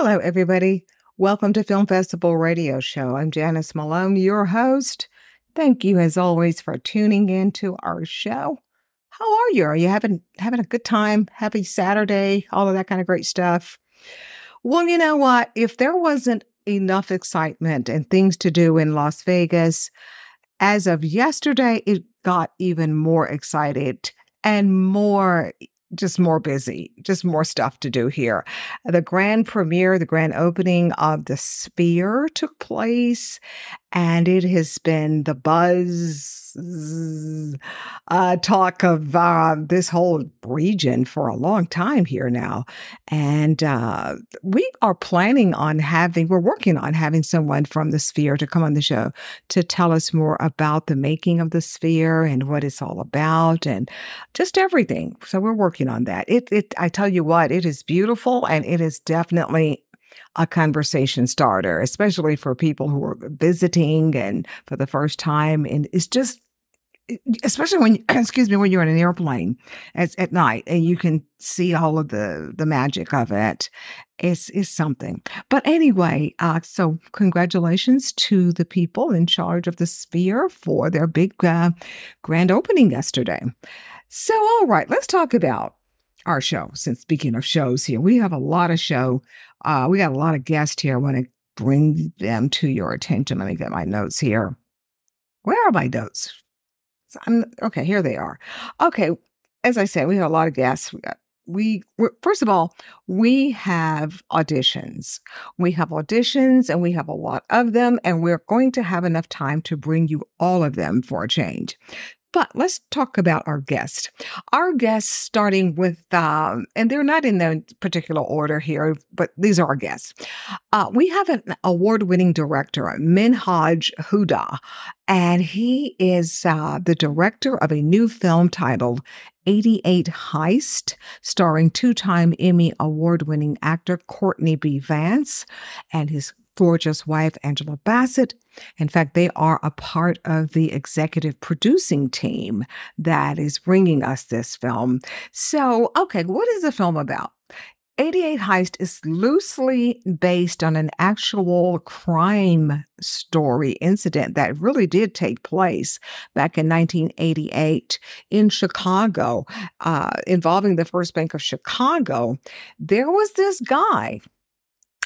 Hello, everybody. Welcome to Film Festival Radio Show. I'm Janice Malone, your host. Thank you, as always, for tuning in to our show. How are you? Are you having having a good time? Happy Saturday? All of that kind of great stuff. Well, you know what? If there wasn't enough excitement and things to do in Las Vegas, as of yesterday, it got even more excited and more just more busy, just more stuff to do here. The grand premiere, the grand opening of the Sphere took place, and it has been the buzz uh, talk of uh, this whole region for a long time here now. And uh, we are planning on having, we're working on having someone from the Sphere to come on the show to tell us more about the making of the Sphere and what it's all about and just everything. So we're working on that. It, it, I tell you what, it is beautiful and it is definitely a conversation starter, especially for people who are visiting and for the first time. And it's just, especially when, excuse me, when you're in an airplane at, at night and you can see all of the, the magic of it. It's, is something. But anyway, uh, so congratulations to the people in charge of the Sphere for their big uh, grand opening yesterday. So, all right, let's talk about our show. Since speaking of shows here, we have a lot of show. Uh, we got a lot of guests here. I want to bring them to your attention. Let me get my notes here. Where are my notes? So I'm, okay, here they are. Okay, as I said, we have a lot of guests. We got we first of all we have auditions we have auditions and we have a lot of them and we're going to have enough time to bring you all of them for a change but let's talk about our guests. Our guests, starting with, um, and they're not in the particular order here, but these are our guests. Uh, we have an award winning director, Menhaj Huda, and he is uh, the director of a new film titled 88 Heist, starring two time Emmy award winning actor Courtney B. Vance and his gorgeous wife, Angela Bassett. In fact, they are a part of the executive producing team that is bringing us this film. So, okay, what is the film about? 88 Heist is loosely based on an actual crime story incident that really did take place back in 1988 in Chicago, uh, involving the First Bank of Chicago. There was this guy,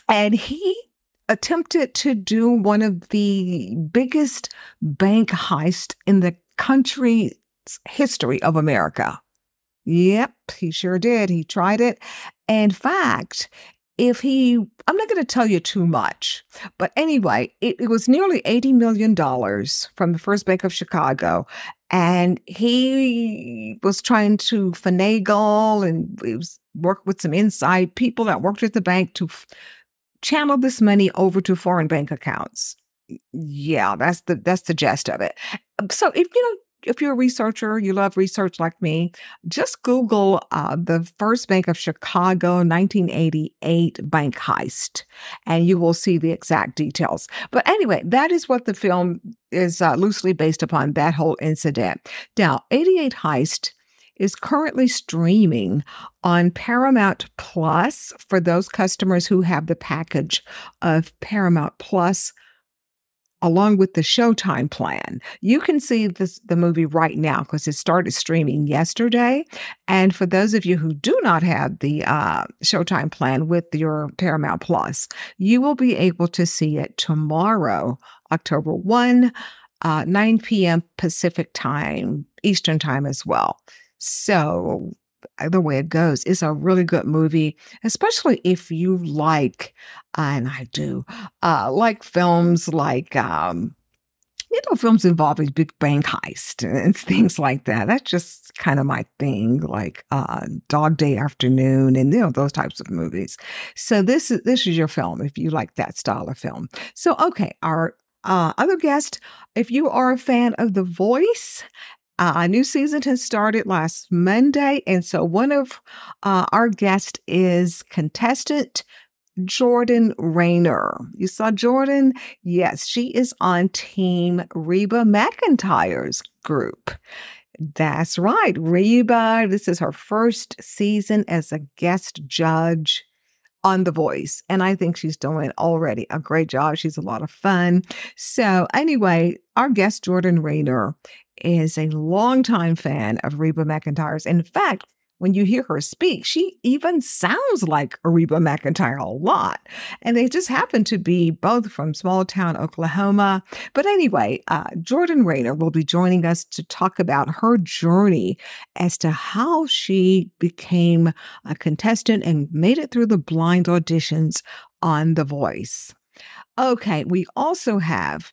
and he attempted to do one of the biggest bank heists in the country's history of America. Yep, he sure did. He tried it. In fact, if he, I'm not going to tell you too much, but anyway, it, it was nearly $80 million from the First Bank of Chicago. And he was trying to finagle and was work with some inside people that worked at the bank to channel this money over to foreign bank accounts. Yeah, that's the that's the gist of it. So if you know if you're a researcher, you love research like me, just Google uh, the First Bank of Chicago 1988 bank heist, and you will see the exact details. But anyway, that is what the film is uh, loosely based upon that whole incident. Now, 88 Heist is currently streaming on Paramount Plus for those customers who have the package of Paramount Plus along with the Showtime plan. You can see this, the movie right now because it started streaming yesterday. And for those of you who do not have the uh, Showtime plan with your Paramount Plus, you will be able to see it tomorrow, October 1, uh, 9 p.m. Pacific time, Eastern time as well. So the way it goes. It's a really good movie, especially if you like, and I do, uh, like films like um, you know, films involving big bank heist and things like that. That's just kind of my thing, like uh, Dog Day Afternoon and you know those types of movies. So this is this is your film if you like that style of film. So okay, our uh, other guest, if you are a fan of The Voice. Uh, a new season has started last Monday. And so one of uh, our guests is contestant Jordan Rainer. You saw Jordan? Yes, she is on Team Reba McEntire's group. That's right, Reba. This is her first season as a guest judge on The Voice. And I think she's doing already a great job. She's a lot of fun. So, anyway, our guest, Jordan Rainer, is a longtime fan of Reba McEntire's. In fact, when you hear her speak, she even sounds like Reba McEntire a lot. And they just happen to be both from small town Oklahoma. But anyway, uh, Jordan Rainer will be joining us to talk about her journey as to how she became a contestant and made it through the blind auditions on The Voice. Okay, we also have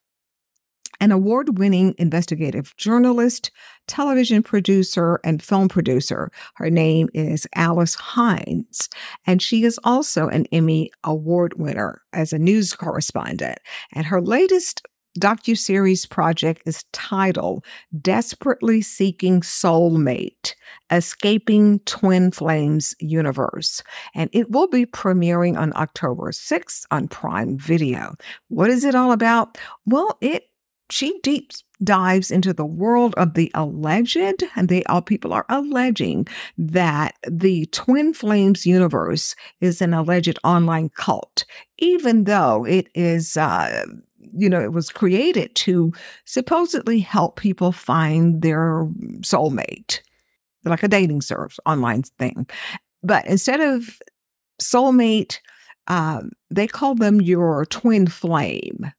an award winning investigative journalist, television producer, and film producer. Her name is Alice Hines, and she is also an Emmy Award winner as a news correspondent. And her latest docu-series project is titled Desperately Seeking Soulmate: Escaping Twin Flames Universe, and it will be premiering on October 6th on Prime Video. What is it all about? Well, it she deep dives into the world of the alleged, and they all people are alleging that the Twin Flames universe is an alleged online cult, even though it is. Uh, you know, it was created to supposedly help people find their soulmate, like a dating service online thing. But instead of soulmate, um, they call them your twin flame.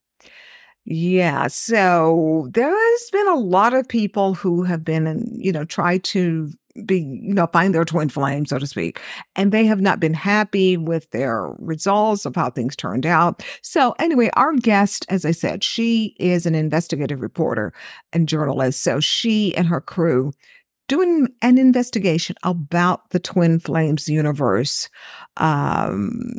Yeah. So there has been a lot of people who have been, you know, try to be, you know, find their twin flame, so to speak. And they have not been happy with their results of how things turned out. So, anyway, our guest, as I said, she is an investigative reporter and journalist. So, she and her crew doing an investigation about the Twin Flames universe um,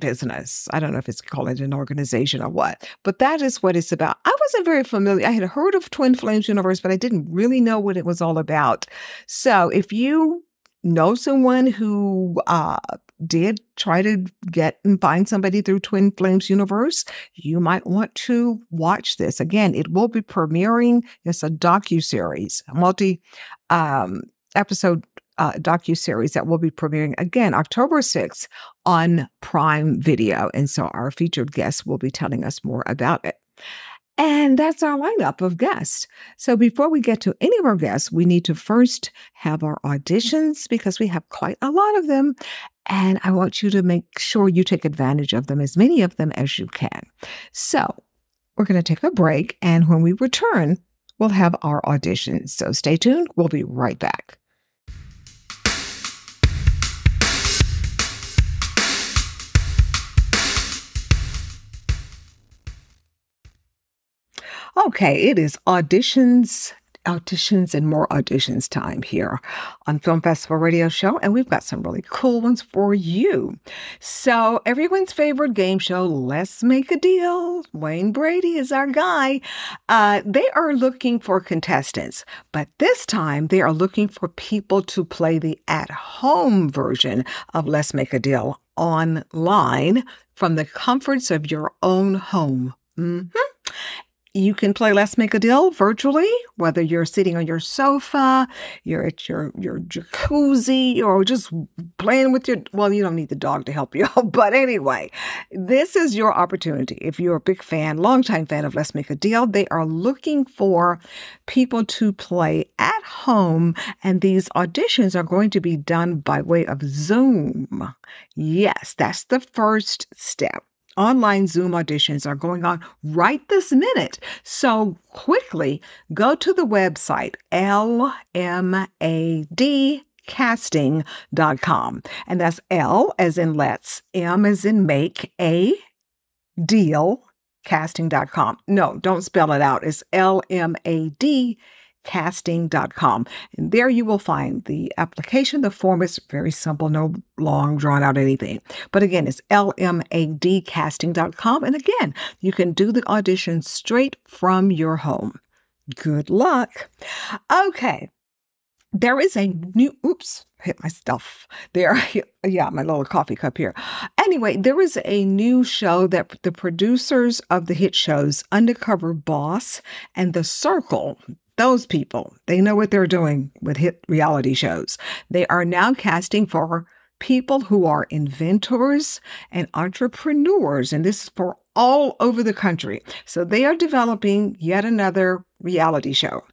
business. I don't know if it's called an organization or what, but that is what it's about. I wasn't very familiar. I had heard of Twin Flames universe, but I didn't really know what it was all about. So if you know someone who uh, did try to get and find somebody through Twin Flames Universe, you might want to watch this. Again, it will be premiering. It's a docu series, a multi um, episode uh, docu series that will be premiering again October 6th on Prime Video. And so our featured guest will be telling us more about it. And that's our lineup of guests. So before we get to any of our guests, we need to first have our auditions because we have quite a lot of them. And I want you to make sure you take advantage of them, as many of them as you can. So we're going to take a break. And when we return, we'll have our auditions. So stay tuned. We'll be right back. Okay, it is auditions, auditions, and more auditions time here on Film Festival Radio Show, and we've got some really cool ones for you. So, everyone's favorite game show, Let's Make a Deal. Wayne Brady is our guy. Uh, they are looking for contestants, but this time they are looking for people to play the at home version of Let's Make a Deal online from the comforts of your own home. Mm-hmm. You can play Let's Make a Deal virtually, whether you're sitting on your sofa, you're at your, your jacuzzi, or just playing with your, well, you don't need the dog to help you. But anyway, this is your opportunity. If you're a big fan, longtime fan of Let's Make a Deal, they are looking for people to play at home. And these auditions are going to be done by way of Zoom. Yes, that's the first step online Zoom auditions are going on right this minute. So quickly go to the website lmadcasting.com. And that's L as in let's, M as in make, A, deal, casting.com. No, don't spell it out. It's L M A D casting.com. And there you will find the application. The form is very simple, no long drawn out anything. But again, it's lmadcasting.com. And again, you can do the audition straight from your home. Good luck. Okay. There is a new, oops, hit my stuff there. Yeah, my little coffee cup here. Anyway, there is a new show that the producers of the hit shows Undercover Boss and The Circle, those people, they know what they're doing with hit reality shows. They are now casting for people who are inventors and entrepreneurs, and this is for all over the country. So they are developing yet another reality show,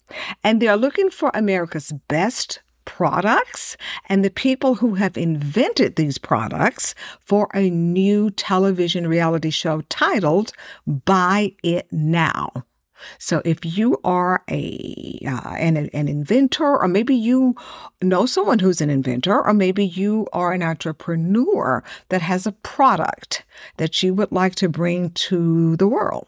and they are looking for America's best products and the people who have invented these products for a new television reality show titled Buy It Now. So if you are a uh, an, an inventor, or maybe you know someone who's an inventor, or maybe you are an entrepreneur that has a product that you would like to bring to the world,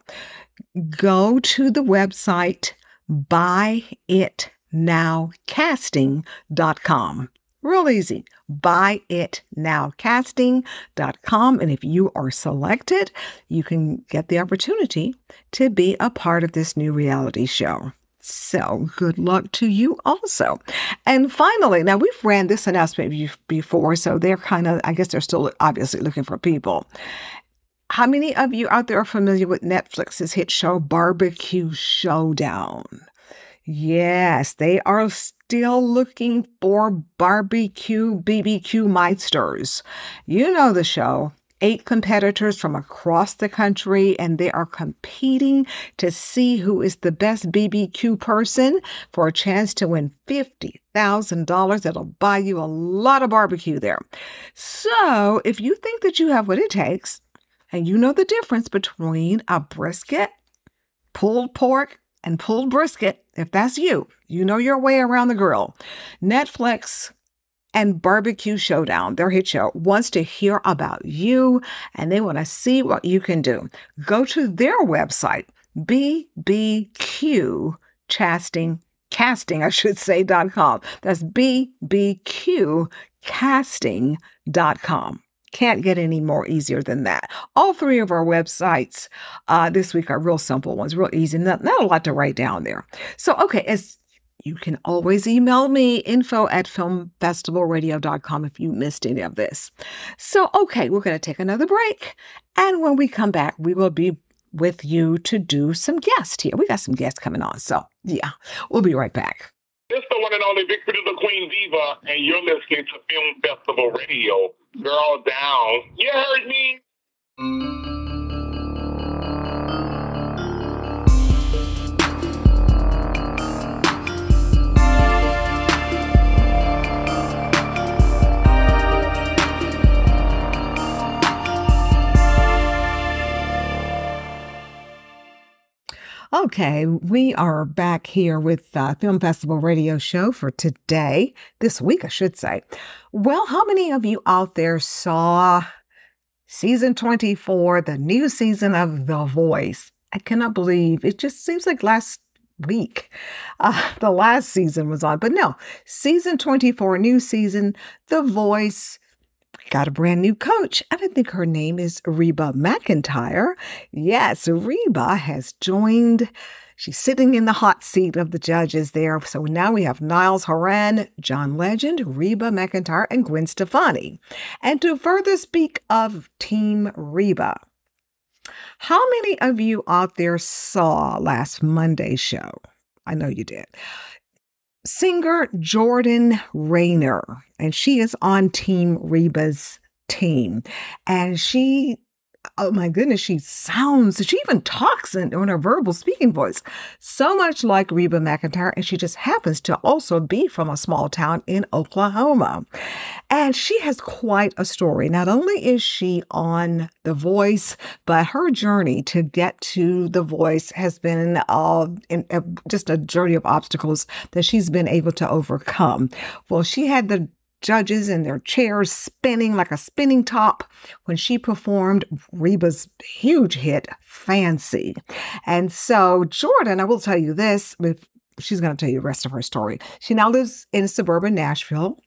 go to the website buyitnowcasting.com. Real easy. Buyitnowcasting.com. And if you are selected, you can get the opportunity to be a part of this new reality show. So good luck to you also. And finally, now we've ran this announcement before, so they're kind of, I guess they're still obviously looking for people. How many of you out there are familiar with Netflix's hit show Barbecue Showdown? Yes, they are still looking for barbecue BBQ meisters. You know the show. Eight competitors from across the country, and they are competing to see who is the best BBQ person for a chance to win $50,000. That'll buy you a lot of barbecue there. So, if you think that you have what it takes, and you know the difference between a brisket, pulled pork, and pulled brisket, if that's you, you know your way around the grill. Netflix and Barbecue Showdown, their hit show, wants to hear about you and they want to see what you can do. Go to their website, BBQ Casting, casting, I should say, dot com. That's bbqcasting.com. Can't get any more easier than that. All three of our websites uh, this week are real simple ones, real easy, not, not a lot to write down there. So, okay, as you can always email me info at filmfestivalradio.com if you missed any of this. So, okay, we're going to take another break. And when we come back, we will be with you to do some guests here. We got some guests coming on. So, yeah, we'll be right back. Is the one and only Big Producer Queen Diva, and you're listening to Film Festival Radio. Girl down. You heard me? Okay, we are back here with uh, Film Festival Radio Show for today, this week, I should say. Well, how many of you out there saw season 24, the new season of The Voice? I cannot believe it just seems like last week uh, the last season was on, but no, season 24, new season, The Voice got a brand new coach, and I think her name is Reba McEntire. Yes, Reba has joined. She's sitting in the hot seat of the judges there. So now we have Niall Horan, John Legend, Reba McEntire, and Gwen Stefani. And to further speak of Team Reba, how many of you out there saw last Monday's show? I know you did singer Jordan Rainer, and she is on Team Reba's team. And she oh my goodness, she sounds, she even talks in, in her verbal speaking voice, so much like Reba McEntire. And she just happens to also be from a small town in Oklahoma. And she has quite a story. Not only is she on The Voice, but her journey to get to The Voice has been uh, in, uh, just a journey of obstacles that she's been able to overcome. Well, she had the judges in their chairs spinning like a spinning top when she performed Reba's huge hit, Fancy. And so, Jordan, I will tell you this, she's going to tell you the rest of her story. She now lives in suburban Nashville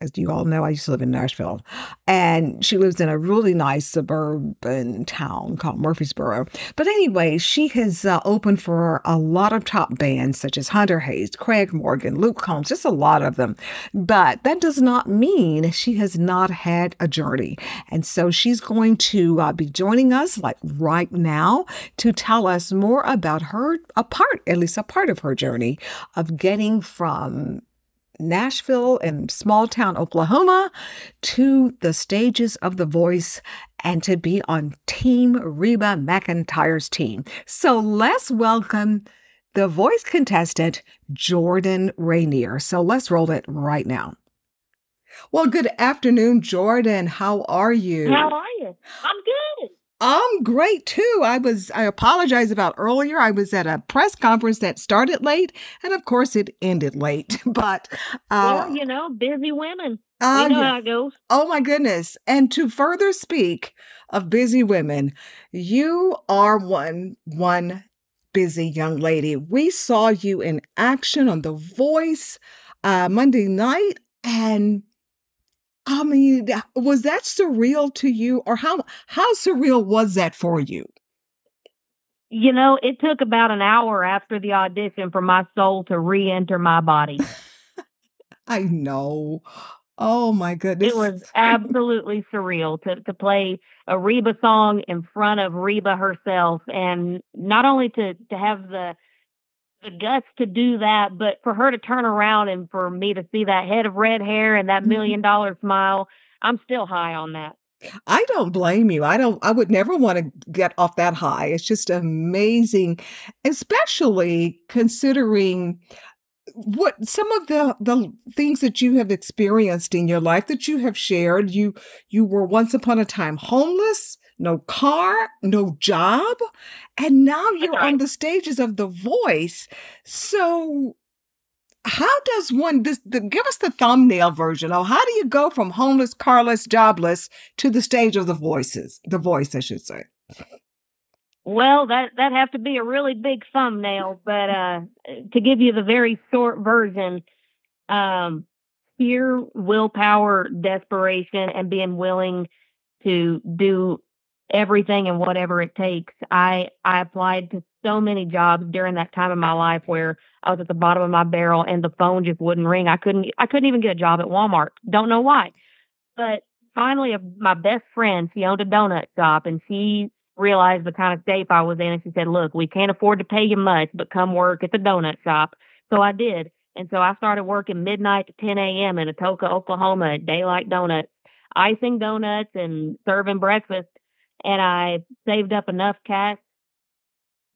as you all know, I used to live in Nashville, and she lives in a really nice suburban town called Murfreesboro. But anyway, she has uh, opened for a lot of top bands such as Hunter Hayes, Craig Morgan, Luke Combs, just a lot of them. But that does not mean she has not had a journey. And so she's going to uh, be joining us like right now to tell us more about her, a part, at least a part of her journey of getting from Nashville and small town Oklahoma to the stages of The Voice and to be on Team Reba McEntire's team. So let's welcome the voice contestant, Jordan Rainer. So let's roll it right now. Well, good afternoon, Jordan. How are you? How are you? I'm good. I'm great too. I was, I apologize about earlier. I was at a press conference that started late, and of course it ended late. But, uh, well, you know, busy women. uh, you know how it goes. oh my goodness. And to further speak of busy women, you are one, one busy young lady. We saw you in action on The Voice uh, Monday night, and I mean, was that surreal to you, or how how surreal was that for you? You know, it took about an hour after the audition for my soul to re enter my body. I know. Oh my goodness. It was absolutely surreal to, to play a Reba song in front of Reba herself. And not only to, to have the the guts to do that, but for her to turn around and for me to see that head of red hair and that Mhm. million dollar smile, I'm still high on that. I don't blame you. I don't I would never want to get off that high. It's just amazing, especially considering what some of the the things that you have experienced in your life that you have shared. You you were once upon a time homeless, no car, no job, and now you're on the stages of The Voice. So how does one this the, give us the thumbnail version of how do you go from homeless carless jobless to the stage of the voices the voice i should say Well, that that have to be a really big thumbnail, but uh, to give you the very short version, um, fear, willpower, desperation, and being willing to do everything and whatever it takes. I I applied to so many jobs during that time of my life where I was at the bottom of my barrel and the phone just wouldn't ring. I couldn't I couldn't even get a job at Walmart. Don't know why, but finally, a, my best friend she owned a donut shop and she realized the kind of shape I was in and she said, "Look, we can't afford to pay you much, but come work at the donut shop." So I did. And so I started working midnight to 10 a.m. in Atoka, Oklahoma at Daylight Donuts, icing donuts and serving breakfast. And I saved up enough cash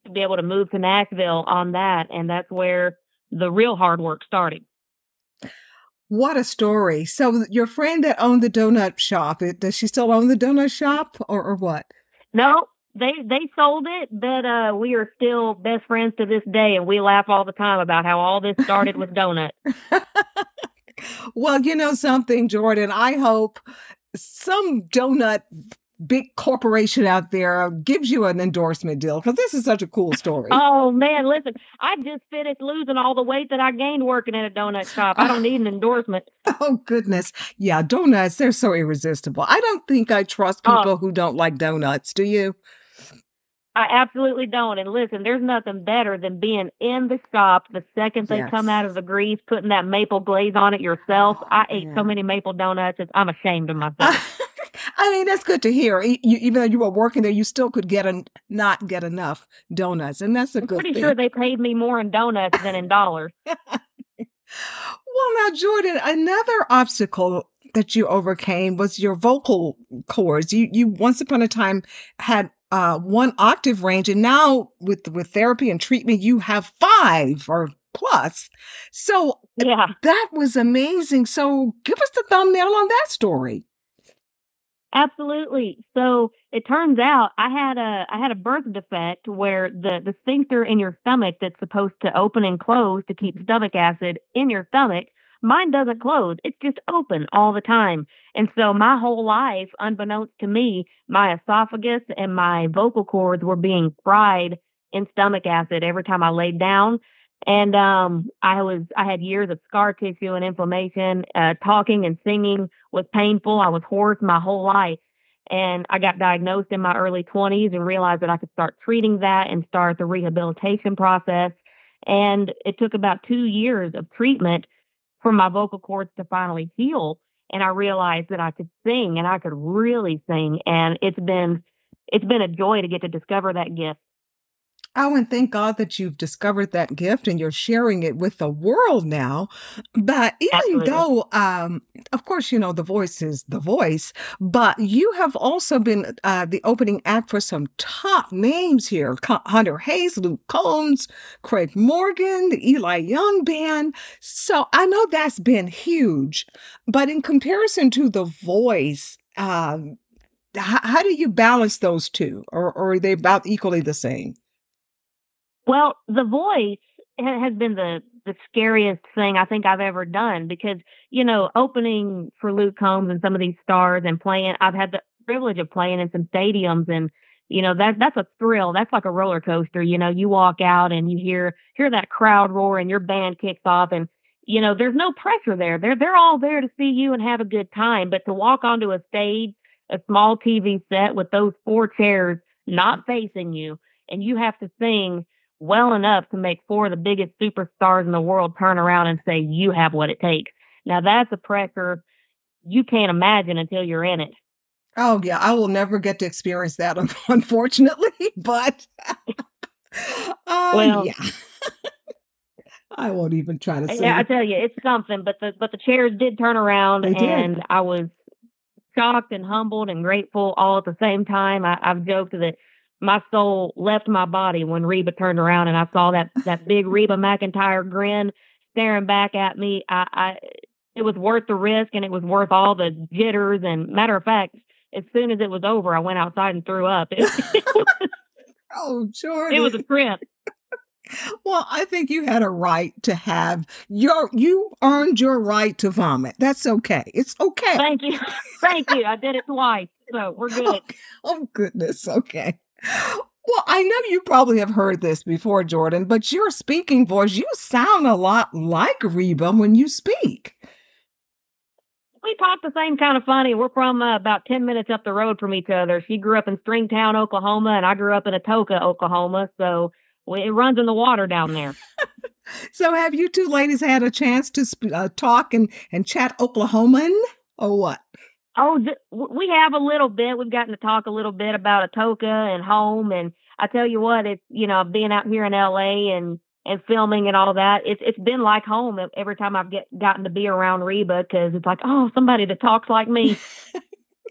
to be able to move to Nashville on that. And that's where the real hard work started. what a story so your friend that owned the donut shop it, does she still own the donut shop or, or what No, they they sold it, but uh, we are still best friends to this day, and we laugh all the time about how all this started with donuts. well you know something jordan i hope some donut big corporation out there gives you an endorsement deal because this is such a cool story Oh man, listen, I just finished losing all the weight that I gained working at a donut shop. I don't need an endorsement. Oh goodness. Yeah, donuts, they're so irresistible. I don't think I trust Oh. people who don't like donuts, do you? I absolutely don't. And listen, there's nothing better than being in the shop the second they come out of the grease, putting that maple glaze on it yourself. Oh, I ate so many maple donuts, I'm ashamed of myself. I mean, that's good to hear. You, even though you were working there, you still could get a, not get enough donuts, and that's a I'm good pretty thing. sure they paid me more in donuts than in dollars. Well, now, Jordan, another obstacle that you overcame was your vocal cords. You you once upon a time had uh, one octave range, and now with with therapy and treatment, you have five or plus. So Yeah. that was amazing. So give us the thumbnail on that story. Absolutely. So it turns out I had a I had a birth defect where the the sphincter in your stomach that's supposed to open and close to keep mm-hmm. stomach acid in your stomach Mine doesn't close. It's just open all the time. And so my whole life, unbeknownst to me, my esophagus and my vocal cords were being fried in stomach acid every time I laid down. And um, I was I had years of scar tissue and inflammation. Uh, talking and singing was painful. I was hoarse my whole life. And I got diagnosed in my early 20s and realized that I could start treating that and start the rehabilitation process. And it took about two years of treatment for my vocal cords to finally heal. And I realized that I could sing and I could really sing. And it's been it's been a joy to get to discover that gift. Oh, and thank God that you've discovered that gift and you're sharing it with the world now. But even Absolutely. though, um, of course, you know, the voice is the voice, but you have also been uh, the opening act for some top names here Hunter Hayes, Luke Combs, Craig Morgan, the Eli Young Band. So I know that's been huge. But in comparison to the voice, um, how, how do you balance those two? Or, or are they about equally the same? Well, the voice has been the the scariest thing I think I've ever done because you know opening for Luke Combs and some of these stars and playing. I've had the privilege of playing in some stadiums and you know that that's a thrill. That's like a roller coaster. You know, you walk out and you hear hear that crowd roar and your band kicks off and you know there's no pressure there. They're they're all there to see you and have a good time. But to walk onto a stage, a small TV set with those four chairs not facing you, and you have to sing well enough to make four of the biggest superstars in the world turn around and say, You have what it takes. Now, that's a pressure you can't imagine until you're in it. Oh yeah, I will never get to experience that, unfortunately. But oh Well- yeah, I won't even try to say. Yeah, I tell you, it's something. But the but the chairs did turn around, They did. and I was shocked and humbled and grateful all at the same time. I, I've joked that my soul left my body when Reba turned around, and I saw that that big Reba McEntire grin staring back at me. I, I it was worth the risk, and it was worth all the jitters. And matter of fact, as soon as it was over, I went outside and threw up. It, it, was, oh, Jordan. it was a trip. well, I think you had a right to have your. You earned your right to vomit. That's okay. It's okay. Thank you, thank you. I did it twice, so we're oh, good. Oh goodness. Okay. Well, I know you probably have heard this before, Jordan, but your speaking voice, you sound a lot like Reba when you speak. we talk the same kind of funny. We're from uh, about 10 minutes up the road from each other. She grew up in Stringtown, Oklahoma, and I grew up in Atoka, Oklahoma. So it runs in the water down there. So, have you two ladies had a chance to sp- uh, talk and, and chat Oklahoman or what? Oh, th- we have a little bit. We've gotten to talk a little bit about Atoka and home. And I tell you what, it's, you know, being out here in LA and, and filming and all that, it's, it's been like home every time I've get, gotten to be around Reba because it's like, oh, somebody that talks like me.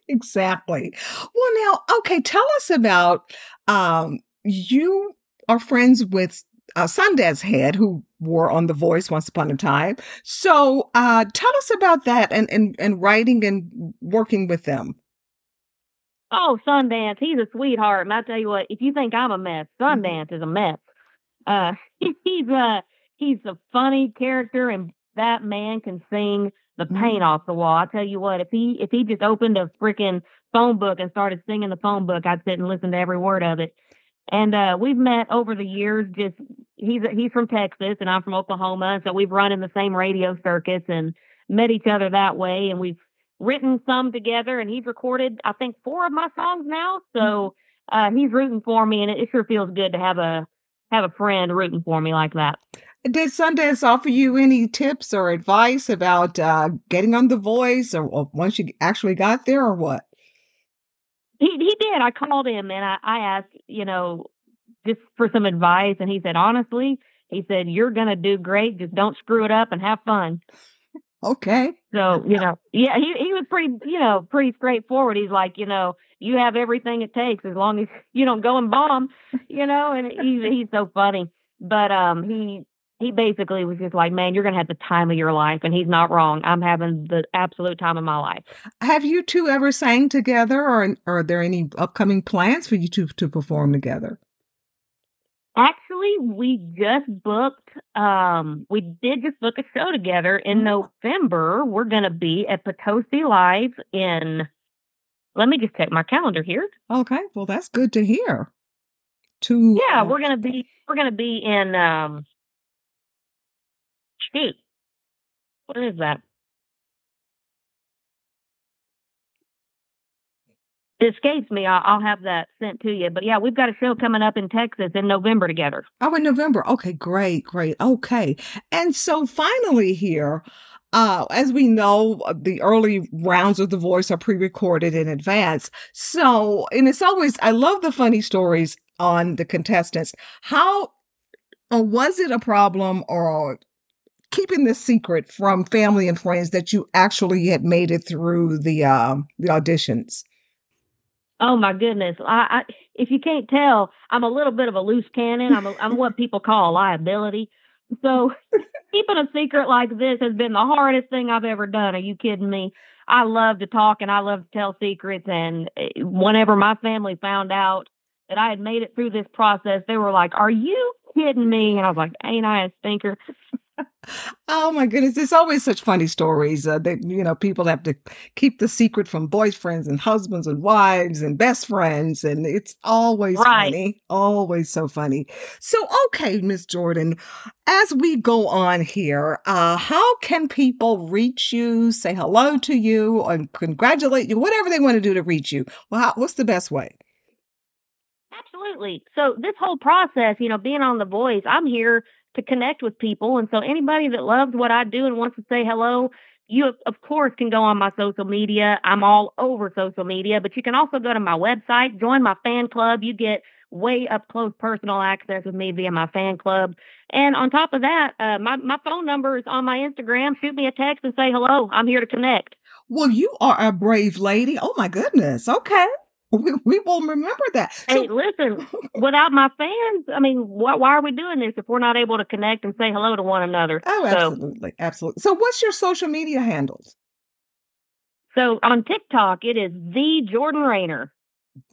Exactly. Well, now, okay, tell us about um, you are friends with uh, Sundance Head, who wore on The Voice once upon a time. So, uh, tell us about that and, and, and writing and working with them. Oh, Sundance, he's a sweetheart. And I tell you what, if you think I'm a mess, Sundance is a mess. Uh, he's a he's a funny character, and that man can sing the paint off the wall. I tell you what, if he if he just opened a freaking phone book and started singing the phone book, I'd sit and listen to every word of it. And uh, we've met over the years. Just he's he's from Texas, and I'm from Oklahoma, so we've run in the same radio circuits and met each other that way. And we've written some together, and he's recorded I think four of my songs now. So uh, he's rooting for me, and it, it sure feels good to have a have a friend rooting for me like that. Did Sundance offer you any tips or advice about uh, getting on The Voice or, or once you actually got there or what? He he did. I called him and I, I asked, you know, just for some advice, and he said, honestly, he said you're gonna do great. Just don't screw it up and have fun. Okay. So you know, yeah, he he was pretty, you know, pretty straightforward. He's like, you know, you have everything it takes as long as you don't go and bomb, you know. And he's he's so funny. But um, he he basically was just like, man, you're gonna have the time of your life, and he's not wrong. I'm having the absolute time of my life. Have you two ever sang together or, or are there any upcoming plans for you two to perform together? Actually, we just booked. Um, we did just book a show together in November. We're going to be at Potosi Live in. Let me just check my calendar here. Okay, well that's good to hear. To Yeah, uh, we're gonna be we're gonna be in um. Shoot, what is that? It escapes me. I'll, have that sent to you. But yeah, we've got a show coming up in Texas in November together. Oh, in November. Okay, great, great. Okay. And so finally here, uh, as we know, uh, the early rounds of The Voice are pre-recorded in advance. So, and it's always, I love the funny stories on the contestants. How, or was it a problem or keeping this secret from family and friends that you actually had made it through the, um, the auditions? Oh my goodness! I, I if you can't tell, I'm a little bit of a loose cannon. I'm a, I'm what people call a liability. So keeping a secret like this has been the hardest thing I've ever done. Are you kidding me? I love to talk and I love to tell secrets. And eh, whenever my family found out that I had made it through this process, they were like, "Are you kidding me?" And I was like, "Ain't I a stinker?" Oh my goodness, it's always such funny stories uh, that you know people have to keep the secret from boyfriends and husbands and wives and best friends, and it's always Right. funny, always so funny. So, okay, Miss Jordan, as we go on here, uh, how can people reach you, say hello to you, and congratulate you, whatever they want to do to reach you? Well, how, what's the best way? Absolutely. So this whole process, you know, being on The Voice, I'm here to connect with people, and so anybody that loves what I do and wants to say hello, you of- course can go on my social media. I'm all over social media, but you can also go to my website, join my fan club. You get way up close personal access with me via my fan club. And on top of that, uh, my my phone number is on my Instagram. Shoot me a text and say hello. I'm here to connect. Well, you are a brave lady. Oh my goodness. Okay. We, we will remember that. Hey, listen, without my fans, I mean, why, why are we doing this if we're not able to connect and say hello to one another? Oh, So- absolutely, absolutely. So, what's your social media handles? So on TikTok, it is the Jordan Rainer,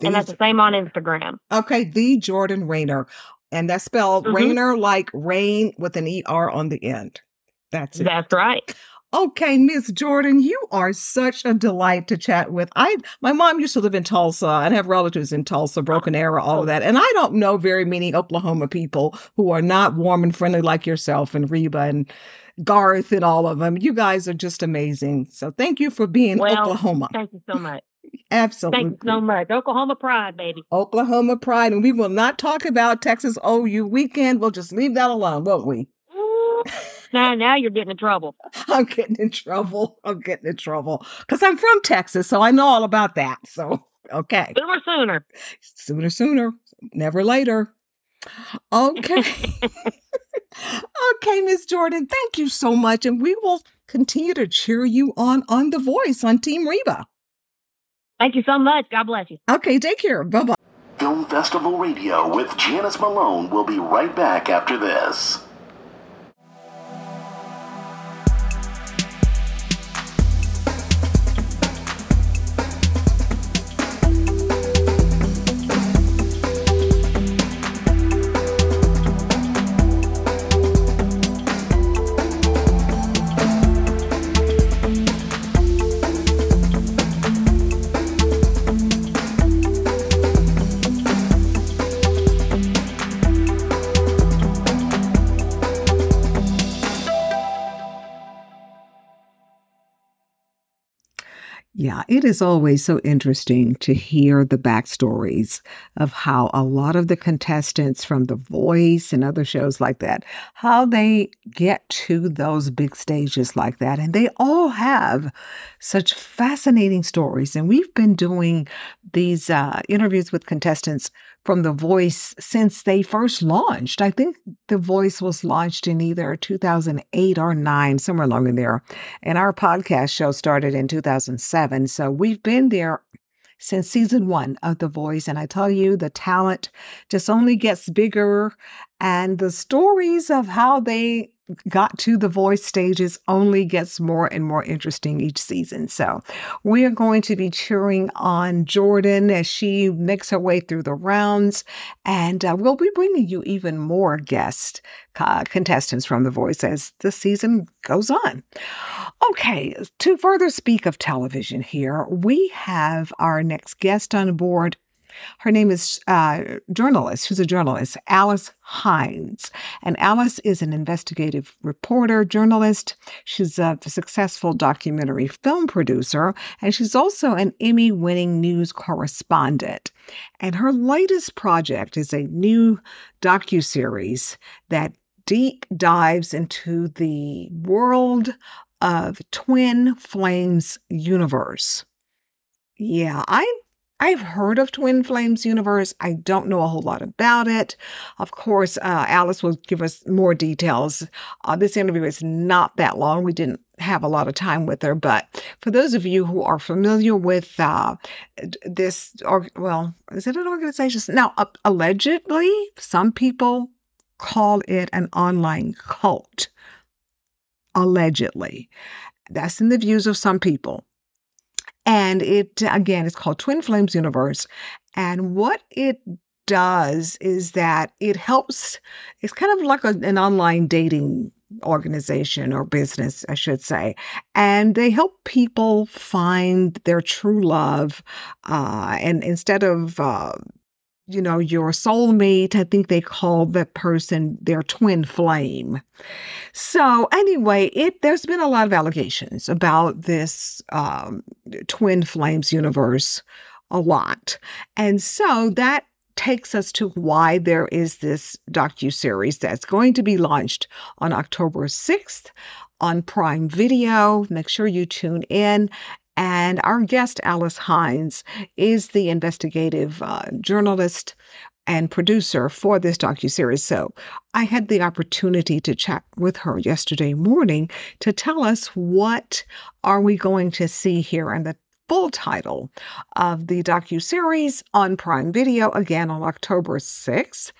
and that's the same on Instagram. okay, the Jordan Rainer, and that's spelled Mhm. Rainer like rain with an er on the end. That's it. That's right. Okay, Miss Jordan, you are such a delight to chat with. I my mom used to live in Tulsa and have relatives in Tulsa, Broken oh, Arrow, all of oh. that. And I don't know very many Oklahoma people who are not warm and friendly like yourself and Reba and Garth and all of them. You guys are just amazing. So thank you for being Well, Oklahoma. Thank you so much. Absolutely. Thank you so much. Oklahoma pride, baby. Oklahoma pride. And we will not talk about Texas OU weekend. We'll just leave that alone, won't we? Ooh. now, now you're getting in trouble. I'm getting in trouble. I'm getting in trouble because I'm from Texas, so I know all about that. So, okay. Sooner, sooner. Sooner, sooner, never later. Okay. okay, Miss Jordan, thank you so much. And we will continue to cheer you on on The Voice on Team Reba. Thank you so much. God bless you. Okay, take care. Bye bye. Film Festival Radio with Janice Malone will be right back after this. Yeah, it is always so interesting to hear the backstories of how a lot of the contestants from The Voice and other shows like that, how they get to those big stages like that. And they all have such fascinating stories. And we've been doing these uh, interviews with contestants from The Voice since they first launched. I think The Voice was launched in either 2008 or 9, somewhere along in there. And our podcast show started in 2007. So we've been there since season one of The Voice. And I tell you, the talent just only gets bigger. And the stories of how they got to the voice stages only gets more and more interesting each season. So we are going to be cheering on Jordan as she makes her way through the rounds. And uh, we'll be bringing you even more guest uh, contestants from The Voice as the season goes on. Okay, to further speak of television here, we have our next guest on board her name is uh, journalist. She's a journalist, Alice Hines. And Alice is an investigative reporter, journalist. She's a successful documentary film producer, and she's also an Emmy winning news correspondent. And her latest project is a new docu-series that deep dives into the world of Twin Flames universe. Yeah, I I've heard of Twin Flames Universe. I don't know a whole lot about it. Of course, uh, Alice will give us more details. Uh, this interview is not that long. We didn't have a lot of time with her, but for those of you who are familiar with uh, this, or well, is it an organization? Now, allegedly, some people call it an online cult. Allegedly, that's in the views of some people. And it, again, it's called Twin Flames Universe. And what it does is that it helps, it's kind of like a, an online dating organization or business, I should say. And they help people find their true love. Uh, and instead of, uh, you know, your soulmate, I think they call that person their twin flame. So anyway, it there's been a lot of allegations about this um, twin flames universe, a lot, and so that takes us to why there is this docu series that's going to be launched on October sixth on Prime Video. Make sure you tune in. And our guest, Alice Hines, is the investigative uh, journalist and producer for this docuseries. So I had the opportunity to chat with her yesterday morning to tell us what are we going to see here and the full title of the docu-series on Prime Video again on October 6th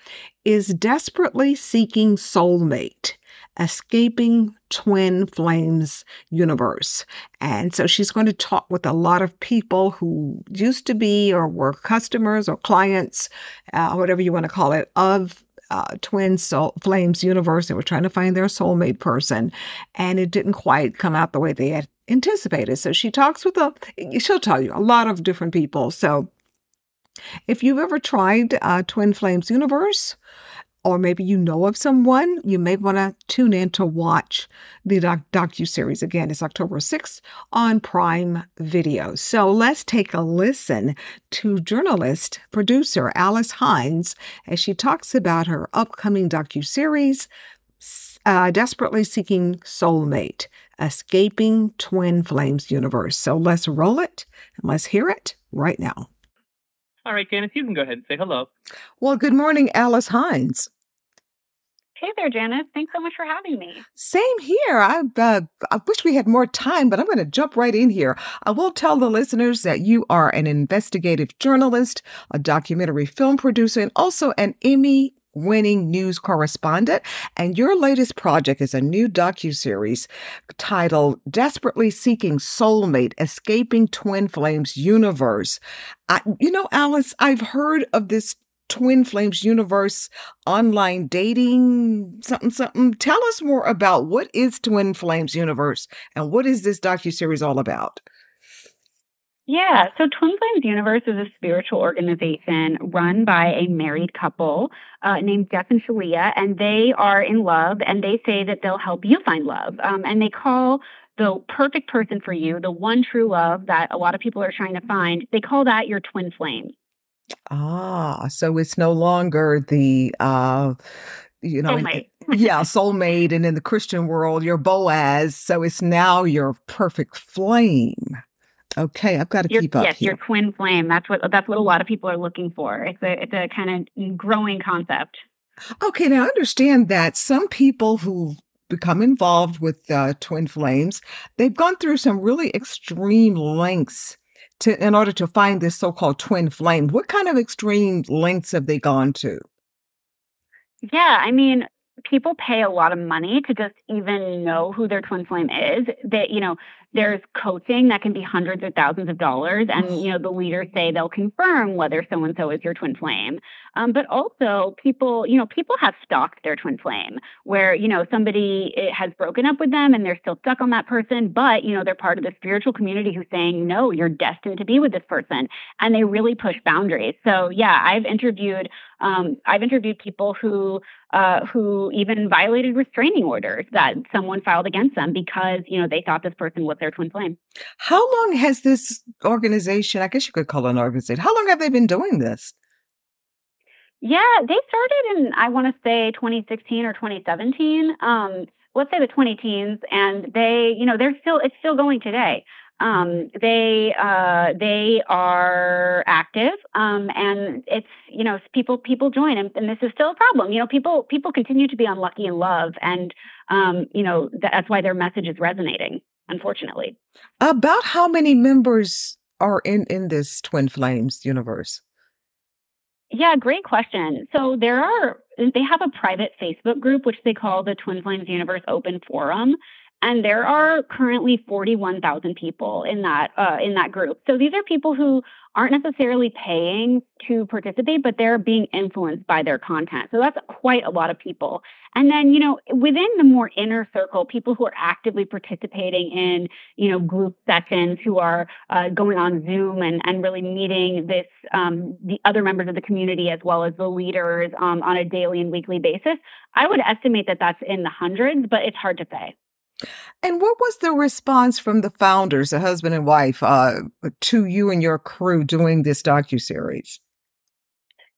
is Desperately Seeking Soulmate escaping twin flames universe. And so she's going to talk with a lot of people who used to be or were customers or clients, uh, whatever you want to call it, of uh, twin soul flames universe. They were trying to find their soulmate person, and it didn't quite come out the way they had anticipated. So she talks with a, she'll tell you a lot of different people. So if you've ever tried uh, Twin Flames Universe, or maybe you know of someone, you may want to tune in to watch the doc- docu-series. Again, it's October 6th on Prime Video. So let's take a listen to journalist, producer Alice Hines as she talks about her upcoming docu-series, uh, Desperately Seeking Soulmate, Escaping Twin Flames Universe. So let's roll it and let's hear it right now. All right, Janice, you can go ahead and say hello. Well, good morning, Alice Hines. Hey there, Janice. Thanks so much for having me. Same here. I, uh, I wish we had more time, but I'm going to jump right in here. I will tell the listeners that you are an investigative journalist, a documentary film producer, and also an Emmy winning news correspondent. And your latest project is a new docu-series titled Desperately Seeking Soulmate, Escaping Twin Flames Universe. I, you know, Alice, I've heard of this Twin Flames Universe online dating something something. Tell us more about what is Twin Flames Universe and what is this docu-series all about? Yeah, so Twin Flames Universe is a spiritual organization run by a married couple uh, named Jeff and Shaleia, and they are in love, and they say that they'll help you find love. Um, and they call the perfect person for you, the one true love that a lot of people are trying to find, they call that your twin flame. Ah, so it's no longer the uh you know, Soulmate. yeah, soulmate, and in the Christian world, your Boaz. So it's now your perfect flame. Okay, I've got to Your, keep up yes, here. your twin flame. That's what that's what a lot of people are looking for. It's a it's a kind of growing concept. Okay, now I understand that some people who become involved with uh, twin flames, they've gone through some really extreme lengths to in order to find this so-called twin flame. What kind of extreme lengths have they gone to? Yeah, I mean, people pay a lot of money to just even know who their twin flame is. That you know, there's coaching that can be hundreds of thousands of dollars, and you know, the leaders say they'll confirm whether so and so is your twin flame. Um, but also, people, you know, people have stalked their twin flame, where you know somebody has broken up with them and they're still stuck on that person, but you know, they're part of the spiritual community who's saying, no, you're destined to be with this person, and they really push boundaries. So yeah, I've interviewed, um, I've interviewed people who uh, who even violated restraining orders that someone filed against them because you know they thought this person was their twin flame. How long has this organization, I guess you could call it an organization, how long have they been doing this? Yeah, they started in I want to say 2016 or 2017. Um, let's say the 20 teens, and they, you know, they're still it's still going today. Um, they uh, they are active, um, and it's you know people people join, and, and, this is still a problem. You know, people people continue to be unlucky in love, and um, you know that's why their message is resonating. Unfortunately, about how many members are in in this Twin Flames universe? Yeah, great question. So there are, they have a private Facebook group, which they call the Twin Flames Universe Open Forum. And there are currently 41,000 people in that uh, in that group. So these are people who aren't necessarily paying to participate, but they're being influenced by their content. So that's quite a lot of people. And then, you know, within the more inner circle, people who are actively participating in, you know, group sessions, who are uh, going on Zoom and, and really meeting this, um, the other members of the community as well as the leaders um, on a daily and weekly basis, I would estimate that that's in the hundreds, but it's hard to say. And what was the response from the founders, the husband and wife, uh, to you and your crew doing this docu series?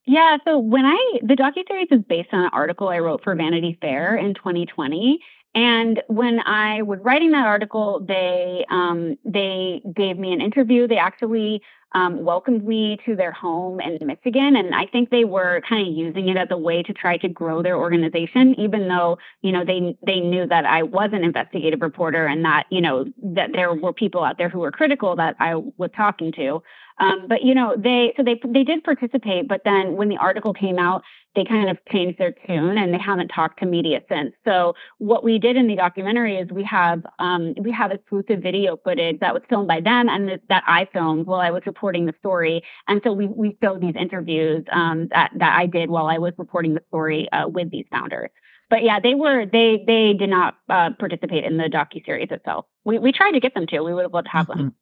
Yeah, so when I the docu series is based on an article I wrote for Vanity Fair in 2020, and when I was writing that article, they um, they gave me an interview. They actually um, welcomed me to their home in Michigan. And I think they were kind of using it as a way to try to grow their organization, even though, you know, they, they knew that I was an investigative reporter and that, you know, that there were people out there who were critical that I was talking to. Um, but you know, they so they they did participate, but then when the article came out, they kind of changed their tune and they haven't talked to media since. So what we did in the documentary is we have um, we have exclusive video footage that was filmed by them and that I filmed while I was reporting the story. And so we we showed these interviews um, that that I did while I was reporting the story uh, with these founders. But yeah, they were they they did not uh, participate in the docu series itself. We we tried to get them to. We would have loved to have mm-hmm. them.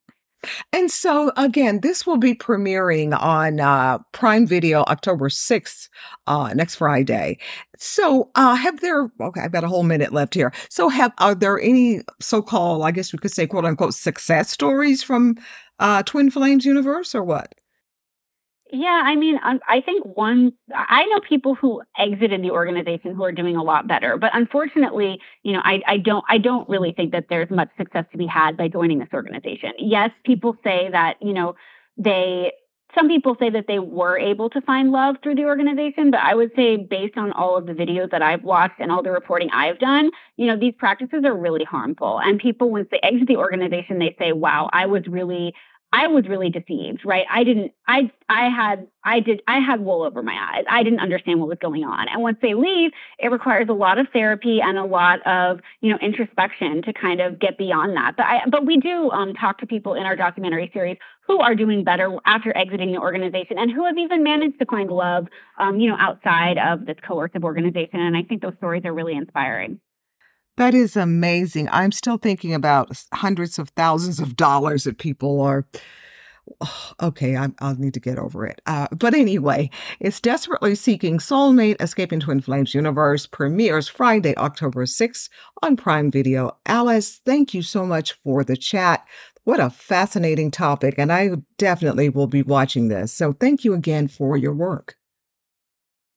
And so, again, this will be premiering on uh, Prime Video October 6th, uh, next Friday. So, uh, have there, okay, I've got a whole minute left here. So, have, are there any so called, I guess we could say, quote unquote, success stories from uh, Twin Flames universe or what? Yeah, I mean, I think one, I know people who exited the organization who are doing a lot better, but unfortunately, you know, I, I don't, I don't really think that there's much success to be had by joining this organization. Yes, people say that, you know, they, some people say that they were able to find love through the organization, but I would say based on all of the videos that I've watched and all the reporting I've done, you know, these practices are really harmful. And people, once they exit the organization, they say, wow, I was really, I was really deceived, right? I didn't, I, I had, I did, I had wool over my eyes. I didn't understand what was going on. And once they leave, it requires a lot of therapy and a lot of, you know, introspection to kind of get beyond that. But I, but we do um, talk to people in our documentary series who are doing better after exiting the organization and who have even managed to find love, um, you know, outside of this coercive organization. And I think those stories are really inspiring. That is amazing. I'm still thinking about hundreds of thousands of dollars that people are. Okay, i will need to get over it. Uh, but anyway, it's Desperately Seeking Soulmate Escaping Twin Flames Universe premieres Friday, October 6th on Prime Video. Alice, thank you so much for the chat. What a fascinating topic, and I definitely will be watching this. So thank you again for your work.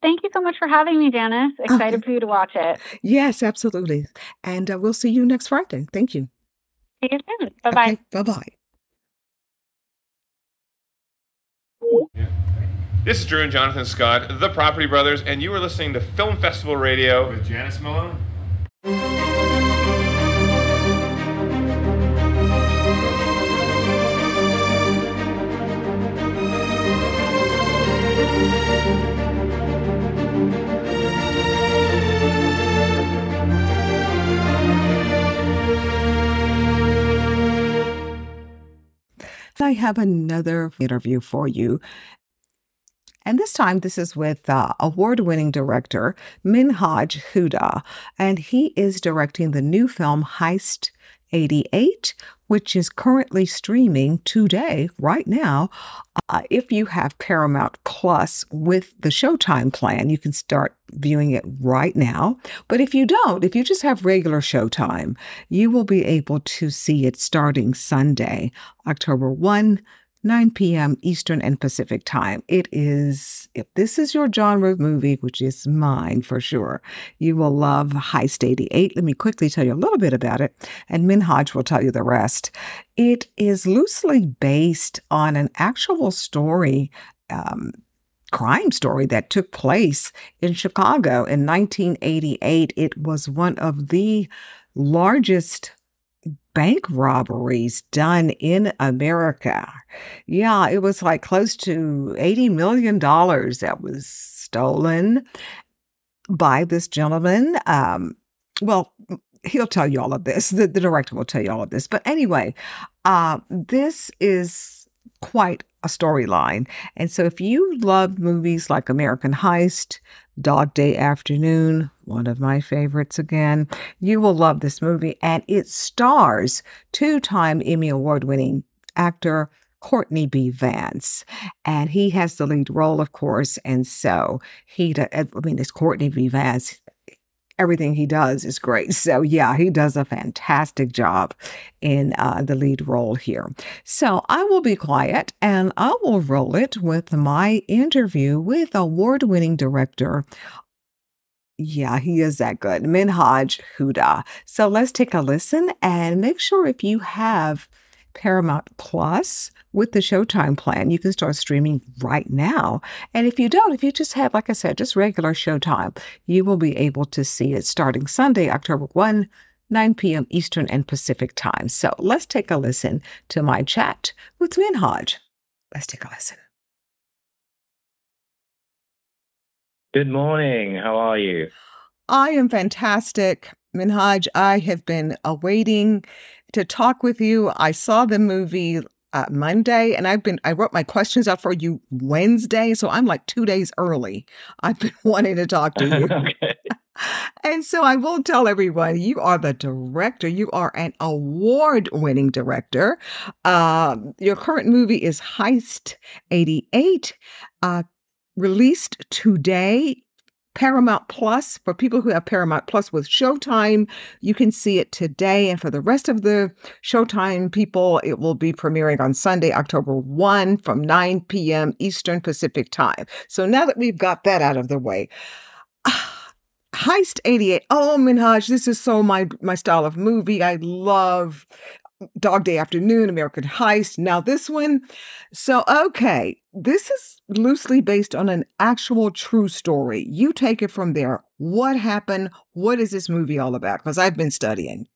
Thank you so much for having me, Janice. Excited okay. for you to watch it. Yes, absolutely. And uh, we'll see you next Friday. Thank you. See you soon. Bye bye. Okay, bye bye. This is Drew and Jonathan Scott, the Property Brothers, and you are listening to Film Festival Radio with Janice Malone. I have another interview for you. And this time, this is with uh, award winning director Menhaj Huda, and he is directing the new film Heist 88, which is currently streaming today, right now. Uh, if you have Paramount Plus with the Showtime plan, you can start viewing it right now. But if you don't, if you just have regular Showtime, you will be able to see it starting Sunday, October 1. 9 p.m. Eastern and Pacific time. It is, if this is your genre of movie, which is mine for sure, you will love Heist 88. Let me quickly tell you a little bit about it, and Menhaj will tell you the rest. It is loosely based on an actual story. Um, crime story that took place in Chicago in 1988. It was one of the largest bank robberies done in America. Yeah, it was like close to $80 million that was stolen by this gentleman. Um, well, he'll tell you all of this. The, the director will tell you all of this. But anyway, uh, this is quite a storyline. And so if you love movies like American Heist, Dog Day Afternoon, one of my favorites again, you will love this movie. And it stars two time Emmy Award winning actor Courtney B. Vance. And he has the lead role, of course. And so he, I mean, it's Courtney B. Vance everything he does is great. So, yeah, he does a fantastic job in uh, the lead role here. So, I will be quiet and I will roll it with my interview with award winning director. Yeah, he is that good. Menhaj Huda. So let's take a listen and make sure if you have Paramount Plus with the Showtime plan. You can start streaming right now. And if you don't, if you just have, like I said, just regular Showtime, you will be able to see it starting Sunday, October 1. 9 p.m. Eastern and Pacific time. So let's take a listen to my chat with Menhaj. Let's take a listen. Good morning. How are you? I am fantastic. Menhaj, I have been awaiting to talk with you. I saw the movie uh, Monday, and I've been I wrote my questions out for you Wednesday, so I'm like two days early. I've been wanting to talk to you. okay. And so I will tell everyone you are the director. You are an award winning director. Um, your current movie is Heist 88, uh, released today Paramount Plus. For people who have Paramount Plus with Showtime, you can see it today. And for the rest of the Showtime people, it will be premiering on Sunday, October 1 from 9 p.m. Eastern Pacific Time. So now that we've got that out of the way, Heist 88. Oh, Menhaj, this is so my my style of movie. I love Dog Day Afternoon, American Heist. Now this one. So, okay, this is loosely based on an actual true story. You take it from there. What happened? What is this movie all about? Because I've been studying.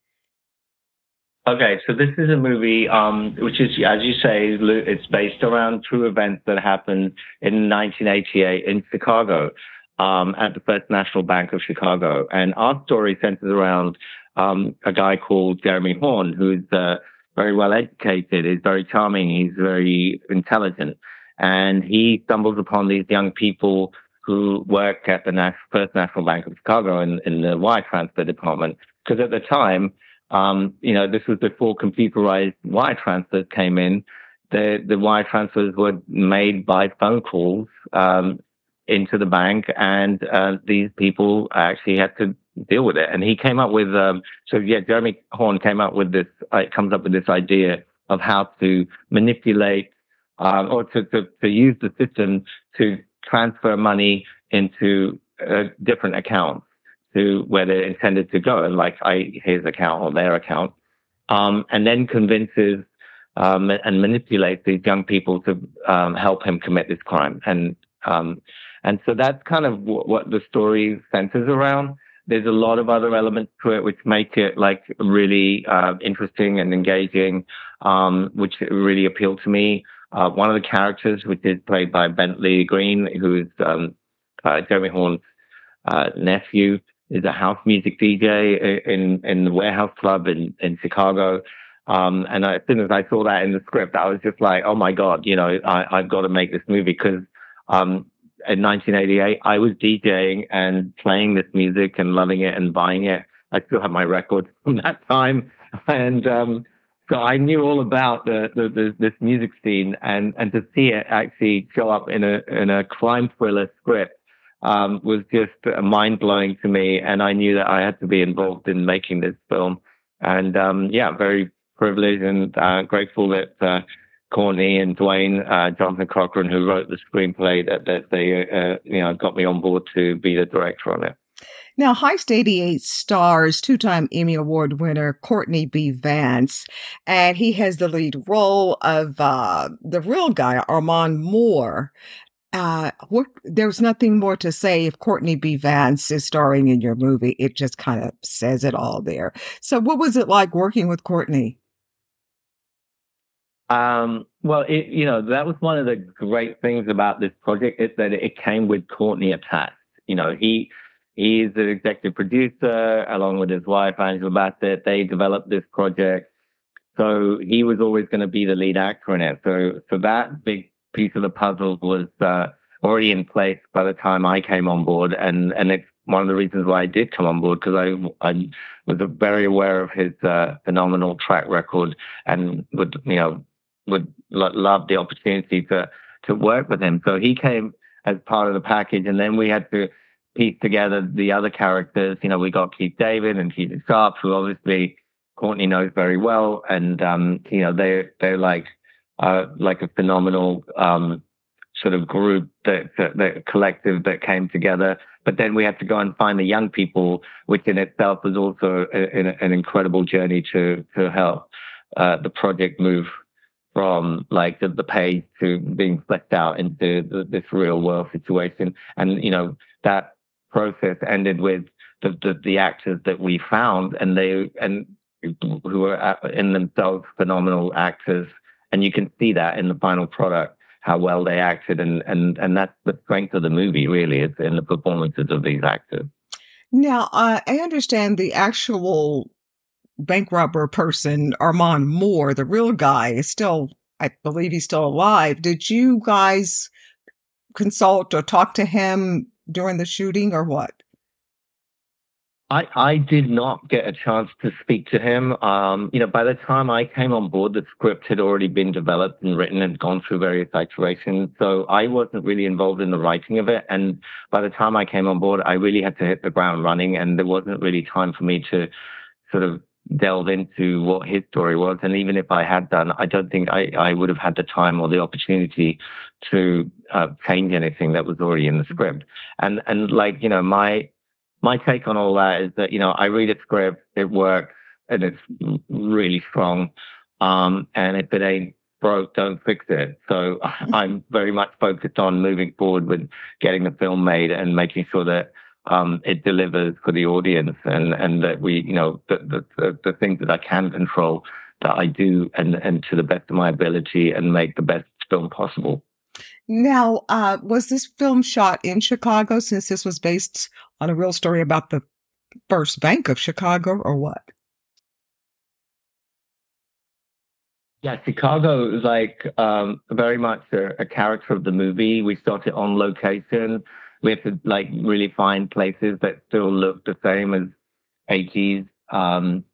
Okay, so this is a movie, um, which is, as you say, it's based around true events that happened in 1988 in Chicago um, at the First National Bank of Chicago. And our story centers around um, a guy called Jeremy Horn, who's uh, very well educated, is very charming, he's very intelligent, and he stumbles upon these young people who work at the First National Bank of Chicago in, in the wire transfer department. Because at the time, um, you know, this was before computerized wire transfers came in. The the wire transfers were made by phone calls um, into the bank, and uh, these people actually had to deal with it. And he came up with um, so yeah, Jeremy Horn came up with this. Uh, comes up with this idea of how to manipulate um, or to, to to use the system to transfer money into uh, different accounts to where they're intended to go, like I, his account or their account, um, and then convinces um, and manipulates these young people to um, help him commit this crime. And um, and so that's kind of what the story centers around. There's a lot of other elements to it which make it like really uh, interesting and engaging, um, which really appeal to me. Uh, one of the characters, which is played by Bentley Green, who is um, uh, Jeremy Horn's uh, nephew, is a house music DJ in in the Warehouse Club in in Chicago. Um, and I, as soon as I saw that in the script, I was just like, oh my God, you know, I, I've got to make this movie because um, in 1988, I was DJing and playing this music and loving it and buying it. I still have my record from that time. And um, so I knew all about the, the, the, this music scene and, and to see it actually show up in a, in a crime thriller script um, was just mind blowing to me. And I knew that I had to be involved in making this film. And um, yeah, very privileged and uh, grateful that uh, Courtney and Dwayne, uh, Jonathan Cochran, who wrote the screenplay, that, that they uh, you know got me on board to be the director on it. Now, Heist 88 stars two time Emmy Award winner Courtney B. Vance, and he has the lead role of uh, the real guy, Armand Moore. Uh, what, there's nothing more to say if Courtney B. Vance is starring in your movie. It just kind of says it all there. So, what was it like working with Courtney? Um, well, it, you know, that was one of the great things about this project is that it came with Courtney attached. You know, he he's the executive producer along with his wife Angela Bassett. They developed this project, so he was always going to be the lead actor in it. So, so that big piece of the puzzle was uh, already in place by the time I came on board, and and it's one of the reasons why I did come on board because I I was very aware of his uh, phenomenal track record and would you know would love the opportunity to to work with him. So he came as part of the package, and then we had to piece together the other characters. You know, we got Keith David and Keith Sharp, who obviously Courtney knows very well, and um, you know they they're like uh, like a phenomenal um, sort of group that, that, that collective that came together. But then we had to go and find the young people, which in itself was also a, a, an incredible journey to to help uh, the project move from like the, the page to being fleshed out into the, this real world situation. And, you know, that process ended with the, the, the actors that we found and they, and who were in themselves phenomenal actors. And you can see that in the final product, how well they acted. And, and, and that's the strength of the movie, really, is in the performances of these actors. Now, uh, I understand the actual bank robber person, Armand Moore, the real guy, is still, I believe he's still alive. Did you guys consult or talk to him during the shooting or what? I, I did not get a chance to speak to him. Um, you know, by the time I came on board, the script had already been developed and written and gone through various iterations. So I wasn't really involved in the writing of it. And by the time I came on board, I really had to hit the ground running, and there wasn't really time for me to sort of delve into what his story was. And even if I had done, I don't think I, I would have had the time or the opportunity to uh, change anything that was already in the script. And and like you know, my my take on all that is that you know I read a script, it works, and it's really strong. Um, and if it ain't broke, don't fix it. So I'm very much focused on moving forward with getting the film made and making sure that um, it delivers for the audience and, and that we, you know, the, the, the things that I can control that I do and, and to the best of my ability and make the best film possible. Now, uh, was this film shot in Chicago since this was based on a real story about the first bank of Chicago or what? Yeah, Chicago is like um, very much a, a, character of the movie. We shot it on location we have to like really find places that still look the same as 80s um,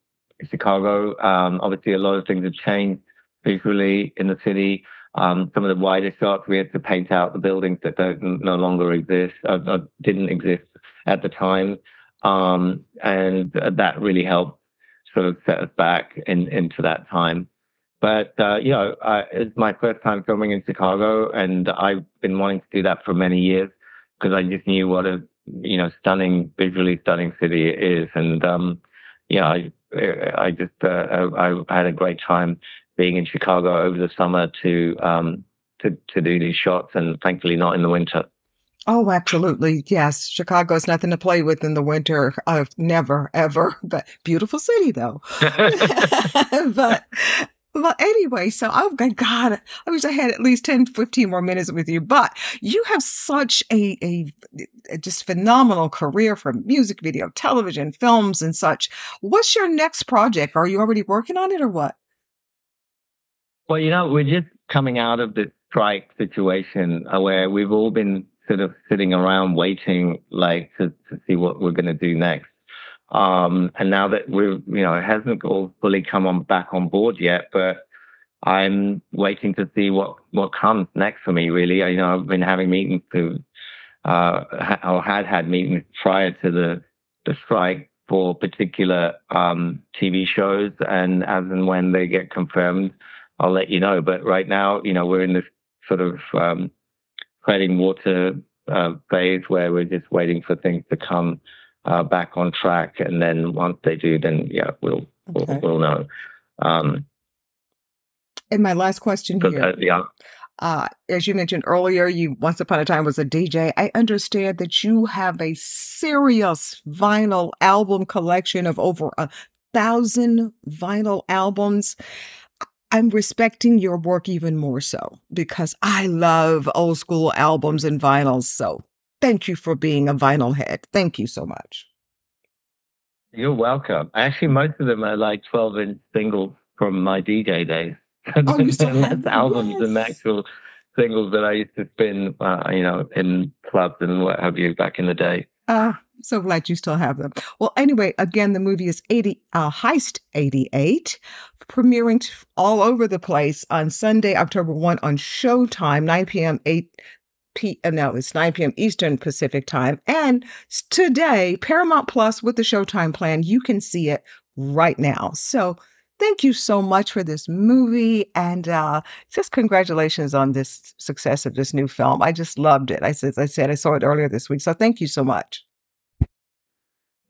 Chicago. Um, obviously, a lot of things have changed visually in the city. Um, some of the wider shots, we had to paint out the buildings that don't no longer exist, or, uh, or uh, didn't exist at the time, um, and that really helped sort of set us back in, into that time. But uh, you know, it's my first time filming in Chicago, and I've been wanting to do that for many years because I just knew what a you know stunning, visually stunning city it is, and um, yeah, I I just uh, I, I had a great time being in Chicago over the summer to um, to to do these shots, and thankfully not in the winter. Oh, absolutely. Yes. Chicago is nothing to play with in the winter. I've never, ever. But beautiful city, though. but well, anyway, so oh my God, I wish I had at least 10, 15 more minutes with you, but you have such a, a, a just phenomenal career from music video, television, films, and such. What's your next project? Are you already working on it or what? Well, you know, we're just coming out of this strike situation uh, where we've all been sort of sitting around waiting, like to, to see what we're going to do next. Um, and now that we're, you know, it hasn't all fully come on back on board yet, but I'm waiting to see what what comes next for me. Really, I, you know, I've been having meetings to, uh, or had had meetings prior to the the strike for particular um, TV shows, and as and when they get confirmed, I'll let you know. But right now, you know, we're in this sort of um, treading water uh, phase where we're just waiting for things to come uh, back on track, and then once they do, then yeah, we'll Okay. we'll, we'll know. Um, And my last question here. uh, yeah, Uh, as you mentioned earlier, you once upon a time was a DJ. I understand that you have a serious vinyl album collection of over a thousand vinyl albums. I'm respecting your work even more so because I love old school albums and vinyls. So thank you for being a vinyl head. Thank you so much. you're welcome. Actually, most of them are like 12 inch singles from my DJ days. Oh, you still have albums Yes. actual singles that I used to spin, uh, you know, in clubs and what have you back in the day. Ah, so glad you still have them. Well, anyway, again, the movie is 80, uh, Heist 88, premiering t- all over the place on Sunday, October 1 on Showtime, 9 p.m., 8 p. Uh, no, it's 9 p.m. Eastern Pacific time. And today, Paramount Plus with the Showtime plan, you can see it right now. So thank you so much for this movie. And uh, just congratulations on this success of this new film. I just loved it. I, as I said, I saw it earlier this week. So thank you so much.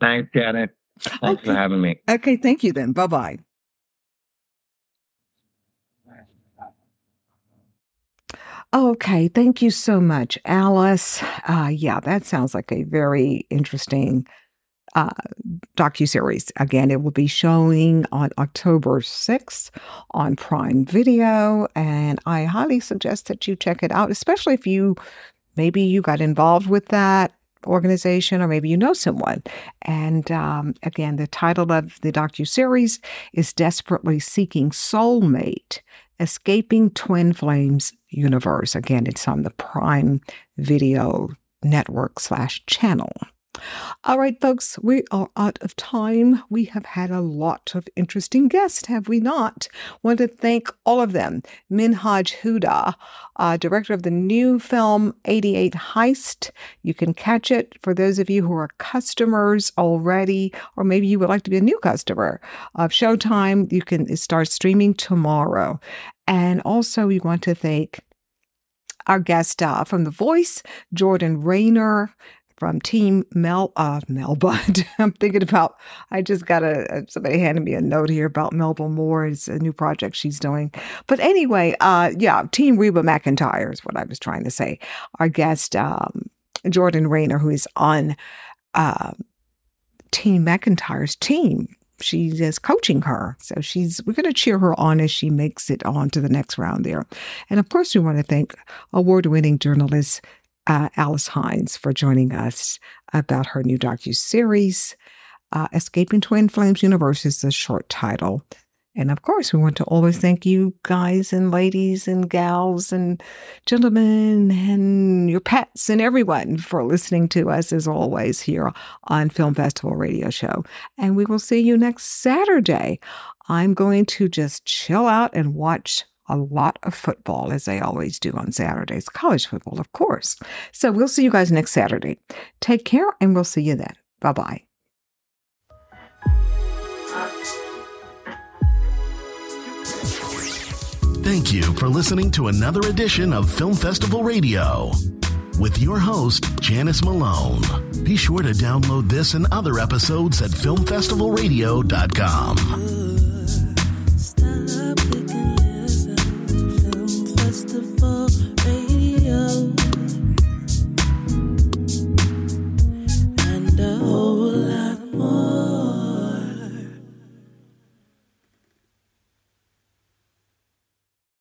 Thanks, Janet. Thanks for having me. Okay, thank you then. Bye bye. Okay, thank you so much, Alice. Uh, yeah, that sounds like a very interesting uh, docuseries. Again, it will be showing on October 6th on Prime Video, and I highly suggest that you check it out, especially if you maybe you got involved with that organization or maybe you know someone. And um, again, the title of the docuseries is Desperately Seeking Soulmate Escaping Twin Flames Universe. Again, it's on the Prime Video Network slash channel. All right, folks, we are out of time. We have had a lot of interesting guests, have we not? Want to thank all of them. Menhaj Huda, uh, director of the new film 88 Heist. You can catch it for those of you who are customers already, or maybe you would like to be a new customer of Showtime. You can start streaming tomorrow. And also, we want to thank our guest uh, from The Voice, Jordan Rainer from Team Mel uh, Melba. I'm thinking about. I just got a somebody handed me a note here about Melba Moore. It's a new project she's doing. But anyway, uh, yeah, Team Reba McEntire is what I was trying to say. Our guest, um, Jordan Rainer, who is on uh, Team McEntire's team. She is coaching her. So she's we're gonna cheer her on as she makes it on to the next round there. And of course we want to thank award-winning journalist uh, Alice Hines for joining us about her new docu-series, uh, Escaping Twin Flames Universe is the short title. And of course, we want to always thank you guys and ladies and gals and gentlemen and your pets and everyone for listening to us as always here on Film Festival Radio Show. And we will see you next Saturday. I'm going to just chill out and watch a lot of football as they always do on Saturdays, college football, of course. So we'll see you guys next Saturday. Take care and we'll see you then. Bye bye. Thank you for listening to another edition of Film Festival Radio with your host, Janice Malone. Be sure to download this and other episodes at filmfestivalradio.com.